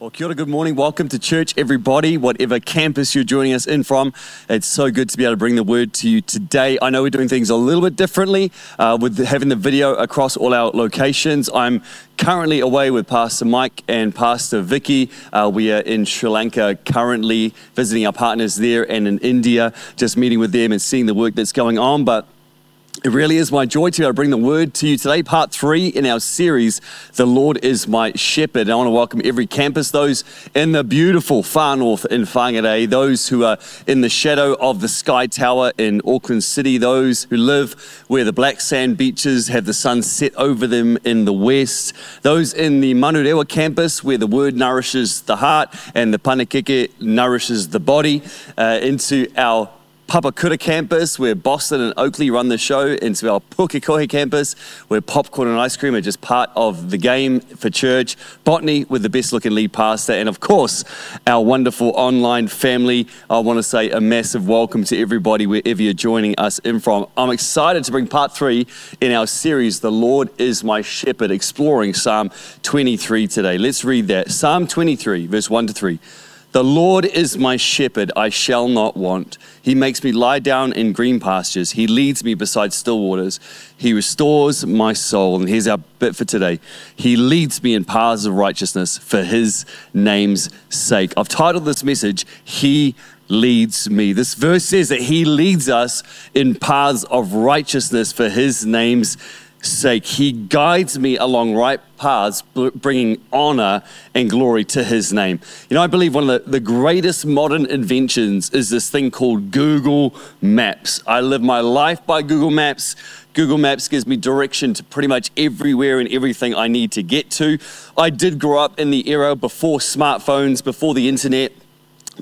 Well, kia ora, good morning. Welcome to church, everybody, whatever campus you're joining us in from. It's so good to be able to bring the word to you today. I know we're doing things a little bit differently uh, with having the video across all our locations. I'm currently away with Pastor Mike and Pastor Vicky. Uh, we are in Sri Lanka currently visiting our partners there and in India, just meeting with them and seeing the work that's going on. But it really is my joy to be able to bring the word to you today, part three in our series, The Lord is My Shepherd. I want to welcome every campus, those in the beautiful far north in Whangarei, those who are in the shadow of the Sky Tower in Auckland City, those who live where the black sand beaches have the sun set over them in the west, those in the Manurewa campus where the word nourishes the heart and the panekeke nourishes the body, uh, into our Papakura campus, where Boston and Oakley run the show, into our Pukekohe campus, where popcorn and ice cream are just part of the game for church, Botany with the best looking lead pastor, and of course, our wonderful online family. I want to say a massive welcome to everybody wherever you're joining us in from. I'm excited to bring part three in our series, The Lord is My Shepherd, exploring Psalm 23 today. Let's read that. Psalm 23, verse 1 to 3. The Lord is my shepherd, I shall not want. He makes me lie down in green pastures. He leads me beside still waters. He restores my soul. And here's our bit for today He leads me in paths of righteousness for his name's sake. I've titled this message, He leads me. This verse says that He leads us in paths of righteousness for his name's sake. He guides me along right paths, bringing honor and glory to his name. You know, I believe one of the, the greatest modern inventions is this thing called Google Maps. I live my life by Google Maps. Google Maps gives me direction to pretty much everywhere and everything I need to get to. I did grow up in the era before smartphones, before the internet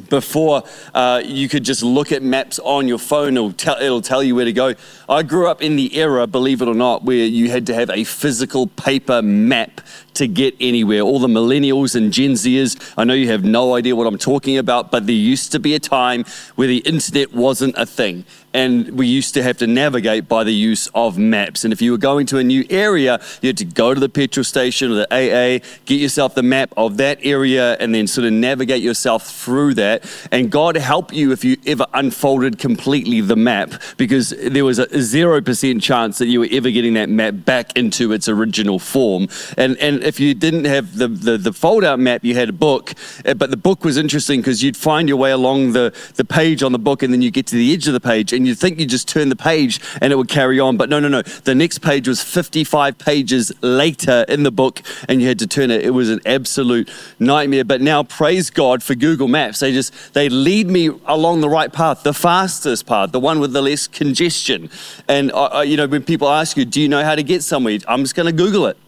before uh, you could just look at maps on your phone, it'll tell, it'll tell you where to go. I grew up in the era, believe it or not, where you had to have a physical paper map to get anywhere. All the millennials and Gen Zers, I know you have no idea what I'm talking about, but there used to be a time where the internet wasn't a thing and we used to have to navigate by the use of maps. And if you were going to a new area, you had to go to the petrol station or the AA, get yourself the map of that area, and then sort of navigate yourself through that. And God help you if you ever unfolded completely the map, because there was a 0% chance that you were ever getting that map back into its original form. And, and if you didn't have the, the, the fold out map, you had a book. Uh, but the book was interesting because you'd find your way along the, the page on the book, and then you get to the edge of the page and you'd think you just turn the page and it would carry on. But no, no, no. The next page was 55 pages later in the book and you had to turn it. It was an absolute nightmare. But now, praise God for Google Maps. They just, they lead me along the right path, the fastest path, the one with the less congestion. And, uh, you know, when people ask you, do you know how to get somewhere? I'm just going to Google it.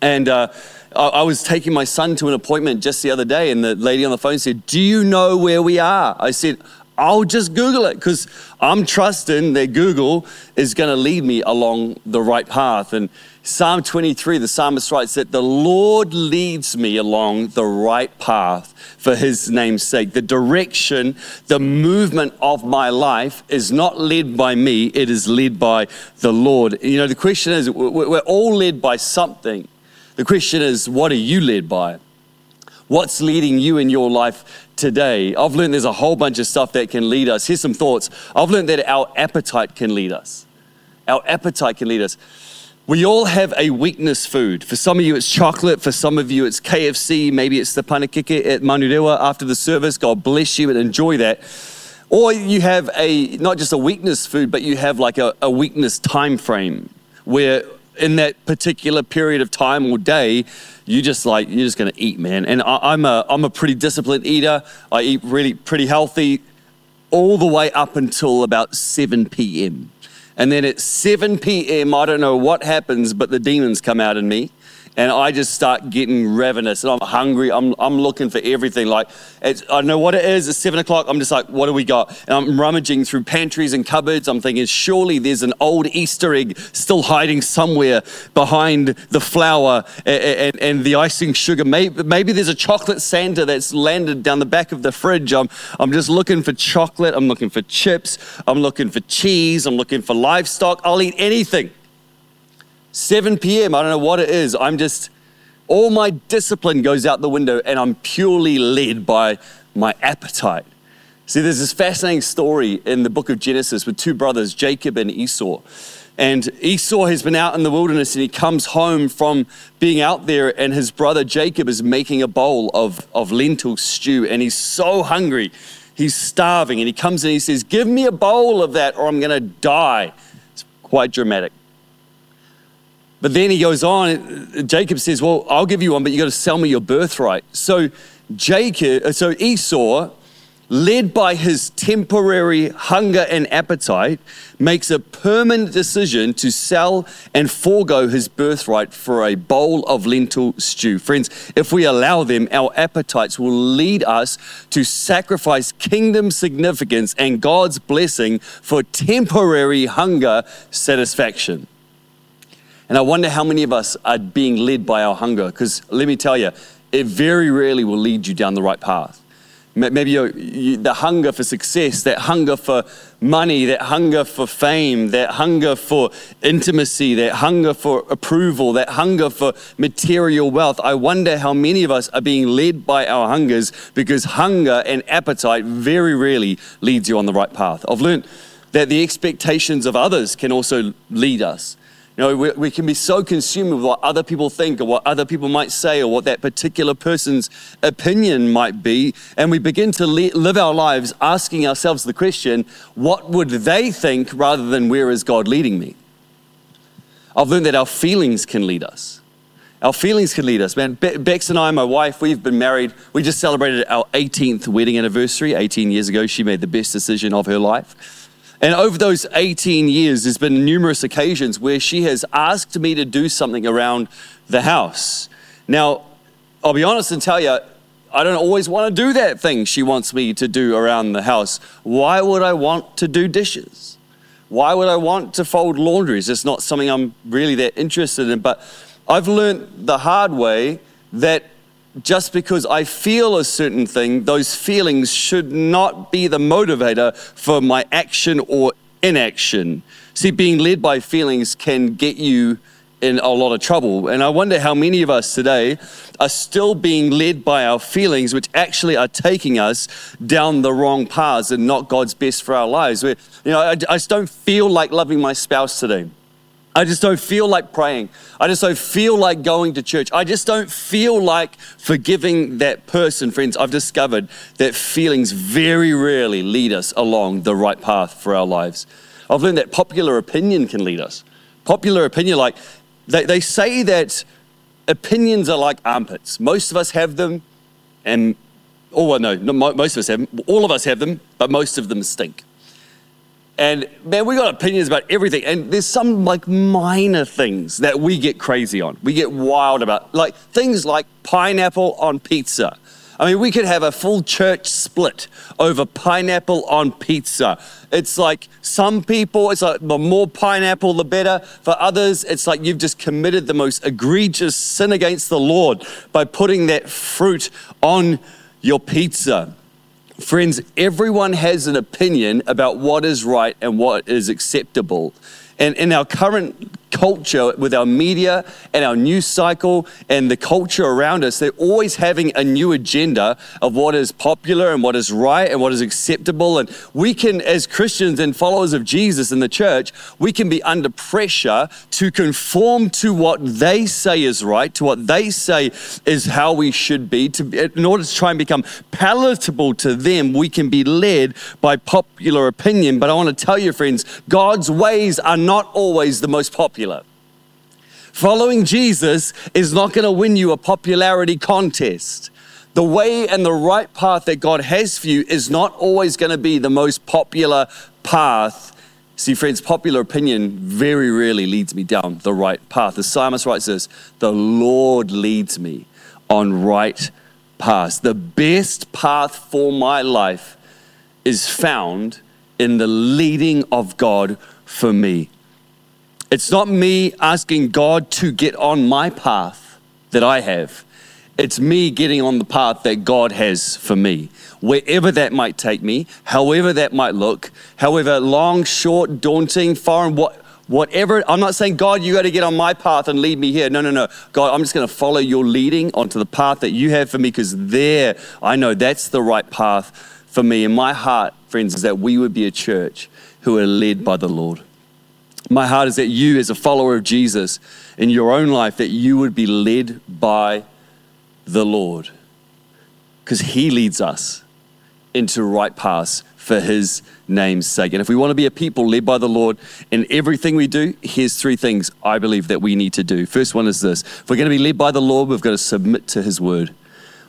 And, uh, I was taking my son to an appointment just the other day, and the lady on the phone said, Do you know where we are? I said, I'll just Google it because I'm trusting that Google is going to lead me along the right path. And Psalm 23, the psalmist writes that the Lord leads me along the right path for his name's sake. The direction, the movement of my life is not led by me, it is led by the Lord. You know, the question is we're all led by something. The question is, what are you led by? What's leading you in your life today? I've learned there's a whole bunch of stuff that can lead us. Here's some thoughts. I've learned that our appetite can lead us. Our appetite can lead us. We all have a weakness food. For some of you, it's chocolate. For some of you, it's KFC. Maybe it's the panekeke at Manurewa after the service. God bless you and enjoy that. Or you have a not just a weakness food, but you have like a, a weakness time frame where in that particular period of time or day, you just like you're just gonna eat, man. And I, am a I'm a pretty disciplined eater. I eat really pretty healthy, all the way up until about 7 p.m. And then at 7 p.m., I don't know what happens, but the demons come out in me and I just start getting ravenous and I'm hungry. I'm, I'm looking for everything. Like, I don't know what it is. It's seven o'clock. I'm just like, what do we got? And I'm rummaging through pantries and cupboards. I'm thinking, surely there's an old Easter egg still hiding somewhere behind the flour and, and, and the icing sugar. Maybe, maybe there's a chocolate Santa that's landed down the back of the fridge. I'm, I'm just looking for chocolate. I'm looking for chips. I'm looking for cheese. I'm looking for livestock. I'll eat anything. 7 p.m., I don't know what it is. I'm just All my discipline goes out the window, and I'm purely led by my appetite. See, there's this fascinating story in the book of Genesis with two brothers, Jacob and Esau. And Esau has been out in the wilderness and he comes home from being out there, and his brother Jacob is making a bowl of, of lentil stew, and he's so hungry. He's starving, and he comes in and he says, Give me a bowl of that, or I'm going to die. It's quite dramatic. But then he goes on, Jacob says, Well, I'll give you one, but you got to sell me your birthright. So Jacob, uh, so Esau led by his temporary hunger and appetite, makes a permanent decision to sell and forego his birthright for a bowl of lentil stew. Friends, if we allow them, our appetites will lead us to sacrifice kingdom significance and God's blessing for temporary hunger satisfaction. And I wonder how many of us are being led by our hunger, because let me tell you, it very rarely will lead you down the right path. Maybe you, the hunger for success, that hunger for money, that hunger for fame, that hunger for intimacy, that hunger for approval, that hunger for material wealth. I wonder how many of us are being led by our hungers because hunger and appetite very rarely leads you on the right path. I've learned that the expectations of others can also lead us. You know, we, we, can be so consumed with what other people think or what other people might say or what that particular person's opinion might be. And we begin to le- live our lives asking ourselves the question, what would they think rather than where is God leading me? I've learned that our feelings can lead us. Our feelings can lead us, man. Be- Bex and I, my wife, we've been married. We just celebrated our 18th wedding anniversary. 18 years ago, she made the best decision of her life. And over those 18 years, there's been numerous occasions where she has asked me to do something around the house. Now, I'll be honest and tell you, I don't always want to do that thing she wants me to do around the house. Why would I want to do dishes? Why would I want to fold laundry? It's not something I'm really that interested in. But I've learned the hard way that just because I feel a certain thing, those feelings should not be the motivator for my action or inaction. See, being led by feelings can get you in a lot of trouble. And I wonder how many of us today are still being led by our feelings, which actually are taking us down the wrong paths and not God's best for our lives. Where, you know, I, I just don't feel like loving my spouse today. I just don't feel like praying. I just don't feel like going to church. I just don't feel like forgiving that person, friends. I've discovered that feelings very rarely lead us along the right path for our lives. I've learned that popular opinion can lead us. Popular opinion, like they, they say that opinions are like armpits. Most of us have them, and oh, well, no, most of us have them. All of us have them, but most of them stink. And man, we got opinions about everything. And there's some like minor things that we get crazy on. We get wild about, like things like pineapple on pizza. I mean, we could have a full church split over pineapple on pizza. It's like some people, it's like the more pineapple, the better. For others, it's like you've just committed the most egregious sin against the Lord by putting that fruit on your pizza. Friends, everyone has an opinion about what is right and what is acceptable. And in our current culture, with our media and our news cycle and the culture around us, they're always having a new agenda of what is popular and what is right and what is acceptable. And we can, as Christians and followers of Jesus in the church, we can be under pressure to conform to what they say is right, to what they say is how we should be. To, in order to try and become palatable to them, we can be led by popular opinion. But I want to tell you, friends, God's ways are not always the most popular. Following Jesus is not going to win you a popularity contest. The way and the right path that God has for you is not always going to be the most popular path. See, friends, popular opinion very rarely leads me down the right path. The psalmist writes this The Lord leads me on right paths. The best path for my life is found in the leading of God for me. It's not me asking God to get on my path that I have. It's me getting on the path that God has for me, wherever that might take me, however that might look, however long, short, daunting, foreign, what, Whatever, I'm not saying, God, you got to get on my path and lead me here. No, no, no. God, I'm just going to follow your leading onto the path that you have for me because there, I know that's the right path for me. In my heart, friends, is that we would be a church who are led by the Lord. My heart is that you, as a follower of Jesus in your own life, that you would be led by the Lord because He leads us into right paths for His name's sake. And if we want to be a people led by the Lord in everything we do, here's three things I believe that we need to do. First one is this if we're going to be led by the Lord, we've got to submit to His word.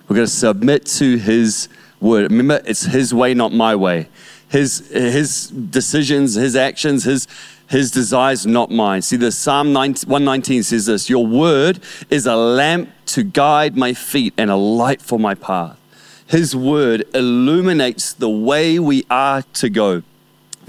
We're going to submit to His word. Remember, it's His way, not my way. His, his decisions, His actions, His his desires, not mine. See, the Psalm 119 says this Your word is a lamp to guide my feet and a light for my path. His word illuminates the way we are to go.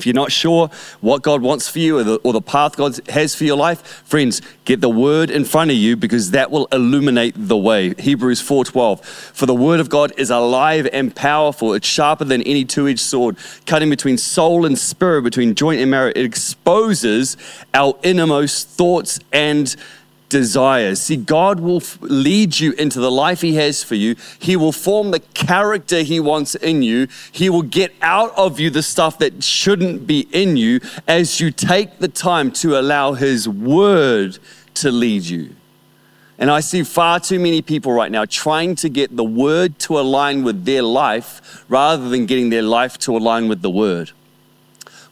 If you're not sure what God wants for you or the, or the, path God has for your life, friends, get the word in front of you because that will illuminate the way. Hebrews 4:12. For the word of God is alive and powerful. It's sharper than any two-edged sword, cutting between soul and spirit, between joint and marrow. It exposes our innermost thoughts and desires. See, God will lead you into the life He has for you. He will form the character He wants in you. He will get out of you the stuff that shouldn't be in you as you take the time to allow His word to lead you. And I see far too many people right now trying to get the word to align with their life rather than getting their life to align with the word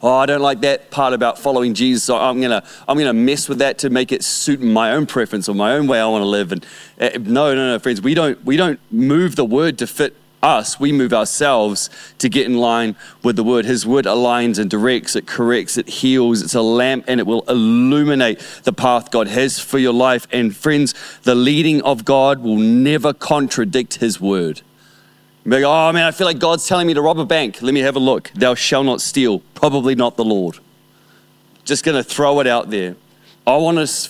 oh, I don't like that part about following Jesus, so I'm gonna I'm gonna mess with that to make it suit my own preference or my own way I want to live. And uh, no, no, no, friends, we don't we don't move the word to fit us. We move ourselves to get in line with the word. His word aligns and directs, it corrects, it heals. It's a lamp and it will illuminate the path God has for your life. And friends, the leading of God will never contradict his word. Like, oh man, I feel like God's telling me to rob a bank. Let me have a look. Thou shalt not steal. Probably not the Lord. Just going to throw it out there. I want us,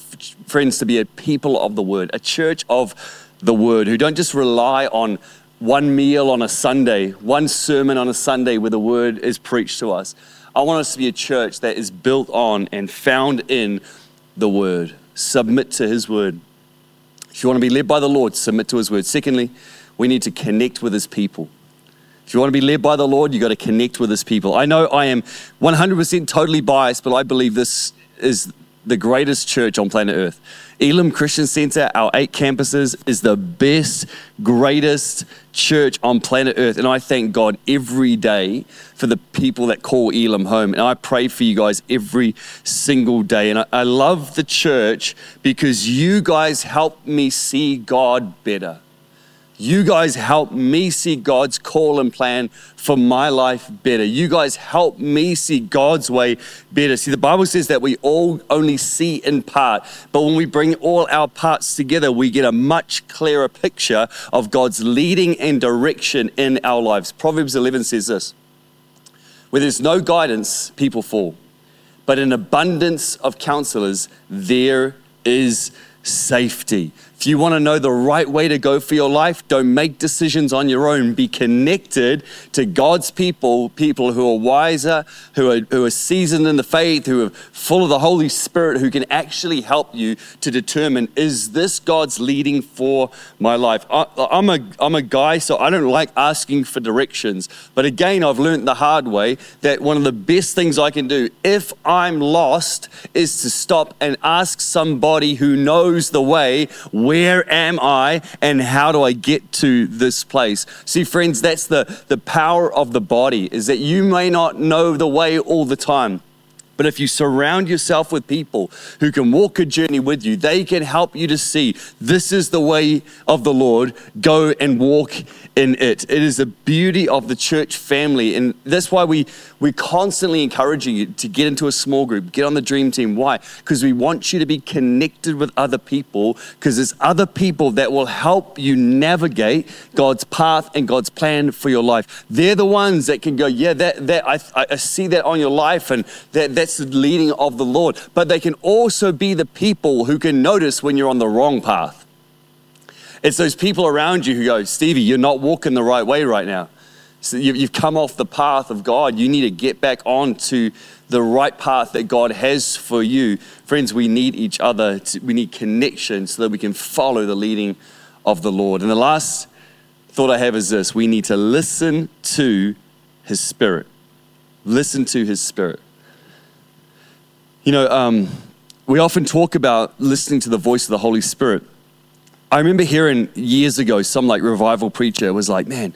friends, to be a people of the word, a church of the word who don't just rely on one meal on a Sunday, one sermon on a Sunday where the word is preached to us. I want us to be a church that is built on and found in the word. Submit to his word. If you want to be led by the Lord, submit to his word. Secondly, we need to connect with his people. If you want to be led by the Lord, you've got to connect with his people. I know I am 100% totally biased, but I believe this is the greatest church on planet Earth. Elim Christian Center, our eight campuses, is the best, greatest church on planet Earth. And I thank God every day for the people that call Elim home. And I pray for you guys every single day. And I, I love the church because you guys help me see God better. You guys help me see God's call and plan for my life better. You guys help me see God's way better. See, the Bible says that we all only see in part, but when we bring all our parts together, we get a much clearer picture of God's leading and direction in our lives. Proverbs 11 says this Where there's no guidance, people fall, but in abundance of counselors, there is safety. If you want to know the right way to go for your life, don't make decisions on your own. Be connected to God's people, people who are wiser, who are, who are seasoned in the faith, who are full of the Holy Spirit, who can actually help you to determine is this God's leading for my life? I, am a, I'm a guy, so I don't like asking for directions. But again, I've learned the hard way that one of the best things I can do if I'm lost is to stop and ask somebody who knows the way where am I and how do I get to this place? See, friends, that's the, the power of the body, is that you may not know the way all the time. But if you surround yourself with people who can walk a journey with you, they can help you to see this is the way of the Lord. Go and walk in it. It is the beauty of the church family. And that's why we, we're constantly encouraging you to get into a small group, get on the dream team. Why? Because we want you to be connected with other people, because there's other people that will help you navigate God's path and God's plan for your life. They're the ones that can go, yeah, that, that I, I see that on your life, and that, that's the leading of the Lord. But they can also be the people who can notice when you're on the wrong path. It's those people around you who go, Stevie, you're not walking the right way right now. So you've come off the path of God. You need to get back onto the right path that God has for you. Friends, we need each other. we need connection so that we can follow the leading of the Lord. And the last thought I have is this we need to listen to His Spirit. Listen to His Spirit. You know, um, we often talk about listening to the voice of the Holy Spirit. I remember hearing years ago some like revival preacher was like, man,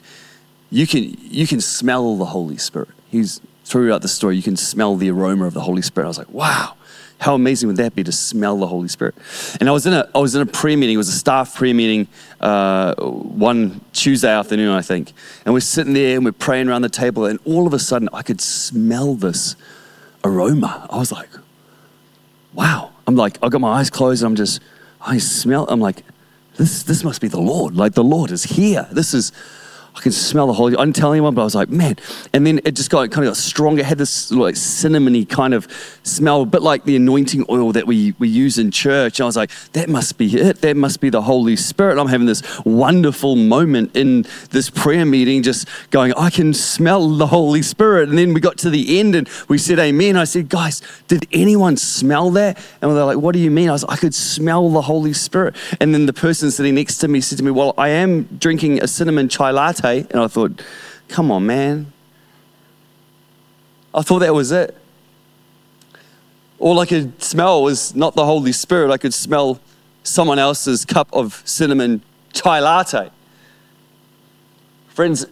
you can, you can smell the Holy Spirit. He's throughout the story, you can smell the aroma of the Holy Spirit. I was like, wow, how amazing would that be to smell the Holy Spirit? And I was in a, I was in a prayer meeting, it was a staff prayer meeting uh, one Tuesday afternoon, I think. And we're sitting there and we're praying around the table, and all of a sudden I could smell this aroma. I was like, wow. I'm like, I got my eyes closed, I'm just, I smell, I'm like, this, this must be the Lord. Like the Lord is here. This is, I can smell the Holy. I didn't tell anyone, but I was like, man. And then it just got kind of got stronger. It had this like cinnamony kind of smell, a bit like the anointing oil that we, we use in church. And I was like, that must be it. That must be the Holy Spirit. I'm having this wonderful moment in this prayer meeting, just going, I can smell the Holy Spirit. And then we got to the end and we said, Amen. I said, guys, did anyone smell that? And they're like, what do you mean? I was I could smell the Holy Spirit. And then the person sitting next to me said to me, well, I am drinking a cinnamon chai latte latte. And I thought, come on, man. I thought that was it. All I could smell was not the Holy Spirit. I could smell someone else's cup of cinnamon chai latte. Friends,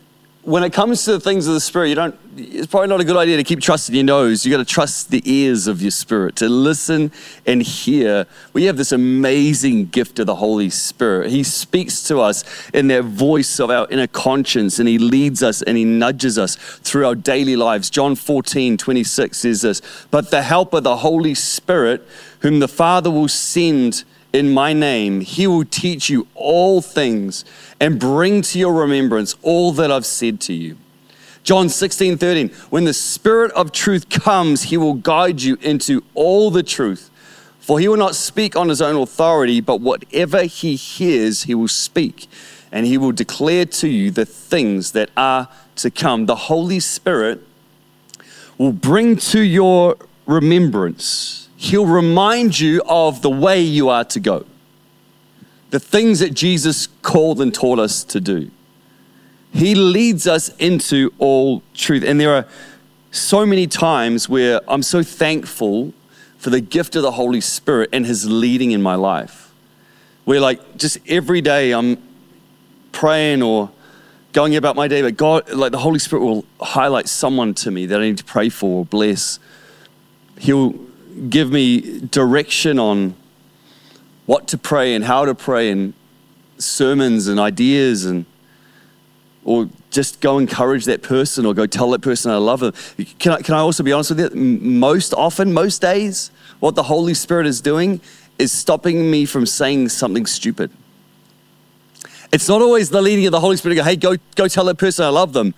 when it comes to the things of the spirit, you don't. It's probably not a good idea to keep trusting your nose. You got to trust the ears of your spirit to listen and hear. We have this amazing gift of the Holy Spirit. He speaks to us in that voice of our inner conscience, and He leads us and He nudges us through our daily lives. John 14, 26 says this. But the Helper, the Holy Spirit, whom the Father will send in my name, he will teach you all things and bring to your remembrance all that I've said to you. John 16, 13, when the Spirit of truth comes, he will guide you into all the truth. For he will not speak on his own authority, but whatever he hears, he will speak, and he will declare to you the things that are to come. The Holy Spirit will bring to your remembrance He'll remind you of the way you are to go, the things that Jesus called and taught us to do. He leads us into all truth. And there are so many times where I'm so thankful for the gift of the Holy Spirit and His leading in my life. Where, like, just every day I'm praying or going about my day, but God, like, the Holy Spirit will highlight someone to me that I need to pray for or bless. He'll give me direction on what to pray and how to pray and sermons and ideas and or just go encourage that person or go tell that person I love them. Can I, can I also be honest with you? Most often, most days, what the Holy Spirit is doing is stopping me from saying something stupid. It's not always the leading of the Holy Spirit to go, hey, go, go tell that person I love them.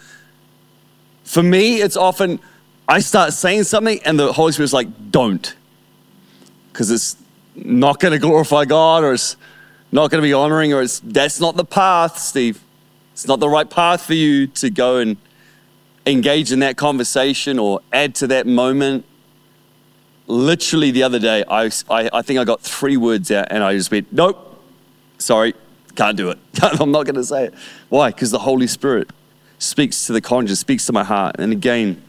For me, it's often, I start saying something and the Holy Spirit's like, don't. Because it's not going to glorify God or it's not going to be honoring or it's that's not the path, Steve. It's not the right path for you to go and engage in that conversation or add to that moment. Literally the other day, I, I, I think I got three words out and I just went, nope, sorry, can't do it. I'm not going to say it. Why? Because the Holy Spirit speaks to the conscience, speaks to my heart. And again,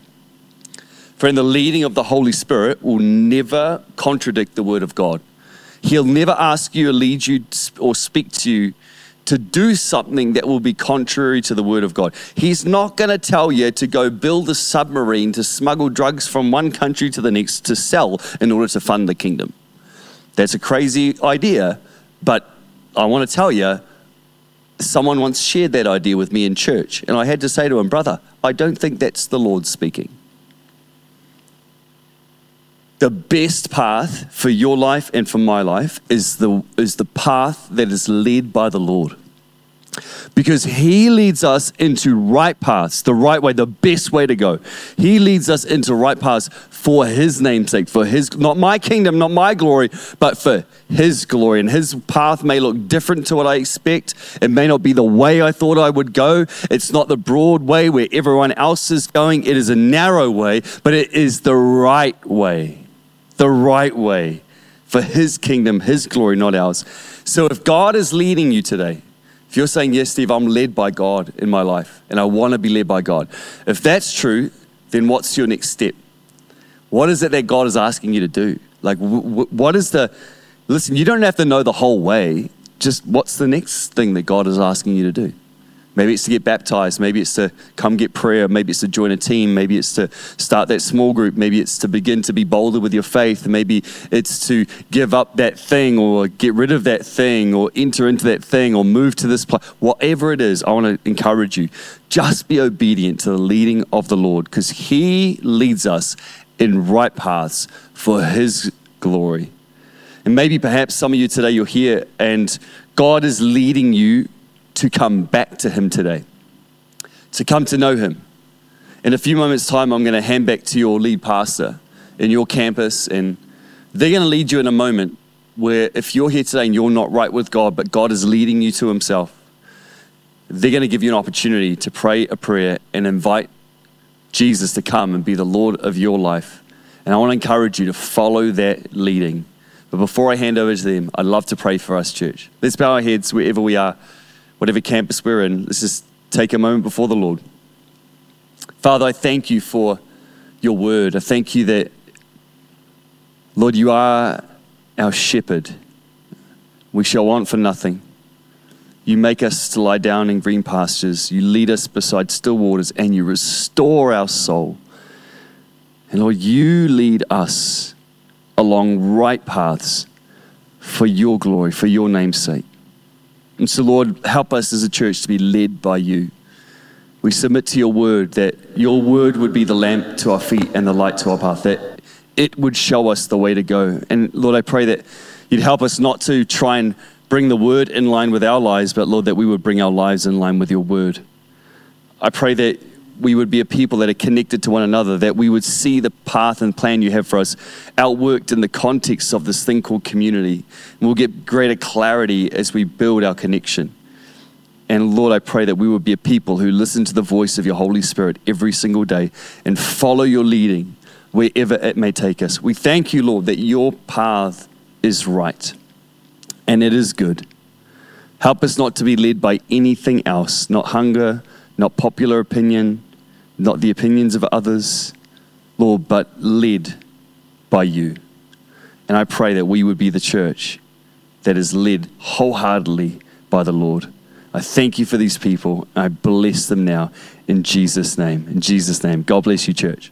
Friend, the leading of the Holy Spirit will never contradict the Word of God. He'll never ask you or lead you or speak to you to do something that will be contrary to the Word of God. He's not going to tell you to go build a submarine to smuggle drugs from one country to the next to sell in order to fund the kingdom. That's a crazy idea, but I want to tell you, someone once shared that idea with me in church, and I had to say to him, Brother, I don't think that's the Lord speaking the best path for your life and for my life is the, is the path that is led by the Lord. because he leads us into right paths, the right way, the best way to go. He leads us into right paths for his namesake, for his, not my kingdom, not my glory, but for his glory. And his path may look different to what I expect. It may not be the way I thought I would go. It's not the broad way where everyone else is going. It is a narrow way, but it is the right way. The right way for his kingdom, his glory, not ours. So if God is leading you today, if you're saying, Yes, Steve, I'm led by God in my life and I want to be led by God, if that's true, then what's your next step? What is it that God is asking you to do? Like, what is the, listen, you don't have to know the whole way. Just what's the next thing that God is asking you to do? Maybe it's to get baptized. Maybe it's to come get prayer. Maybe it's to join a team. Maybe it's to start that small group. Maybe it's to begin to be bolder with your faith. Maybe it's to give up that thing or get rid of that thing or enter into that thing or move to this place. Whatever it is, I want to encourage you. Just be obedient to the leading of the Lord because He leads us in right paths for His glory. And maybe perhaps some of you today, you're here and God is leading you to come back to Him today, to come to know Him. In a few moments' time, I'm going to hand back to your lead pastor in your campus, and they're going to lead you in a moment where if you're here today and you're not right with God, but God is leading you to Himself, they're going to give you an opportunity to pray a prayer and invite Jesus to come and be the Lord of your life. And I want to encourage you to follow that leading. But before I hand over to them, I'd love to pray for us, church. Let's bow our heads wherever we are whatever campus we're in, let's just take a moment before the Lord. Father, I thank you for your word. I thank you that, Lord, you are our shepherd. We shall want for nothing. You make us to lie down in green pastures. You lead us beside still waters, and you restore our soul. And Lord, you lead us along right paths for your glory, for your name's sake. And so, Lord, help us as a church to be led by you. We submit to your word that your word would be the lamp to our feet and the light to our path, that it would show us the way to go. And Lord, I pray that you'd help us not to try and bring the word in line with our lives, but Lord, that we would bring our lives in line with your word. I pray that we would be a people that are connected to one another, that we would see the path and plan you have for us outworked in the context of this thing called community. And we'll get greater clarity as we build our connection. And Lord, I pray that we would be a people who listen to the voice of your Holy Spirit every single day and follow your leading wherever it may take us. We thank you, Lord, that your path is right and it is good. Help us not to be led by anything else, not hunger, not popular opinion, not the opinions of others, Lord, but led by you. And I pray that we would be the church that is led wholeheartedly by the Lord. I thank you for these people. I bless them now in Jesus' name. In Jesus' name. God bless you, church.